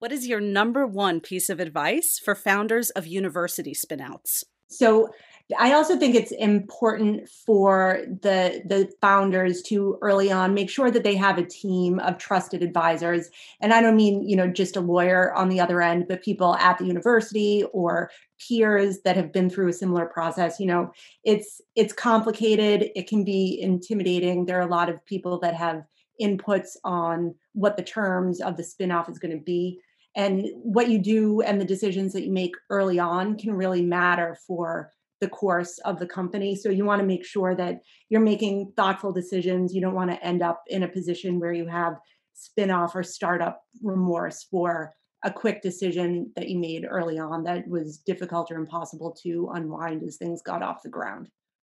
What is your number one piece of advice for founders of university spinouts? So I also think it's important for the the founders to early on make sure that they have a team of trusted advisors. And I don't mean, you know, just a lawyer on the other end, but people at the university or peers that have been through a similar process. You know, it's it's complicated, it can be intimidating. There are a lot of people that have inputs on what the terms of the spinoff is going to be and what you do and the decisions that you make early on can really matter for the course of the company. So you want to make sure that you're making thoughtful decisions. You don't want to end up in a position where you have spin-off or startup remorse for a quick decision that you made early on that was difficult or impossible to unwind as things got off the ground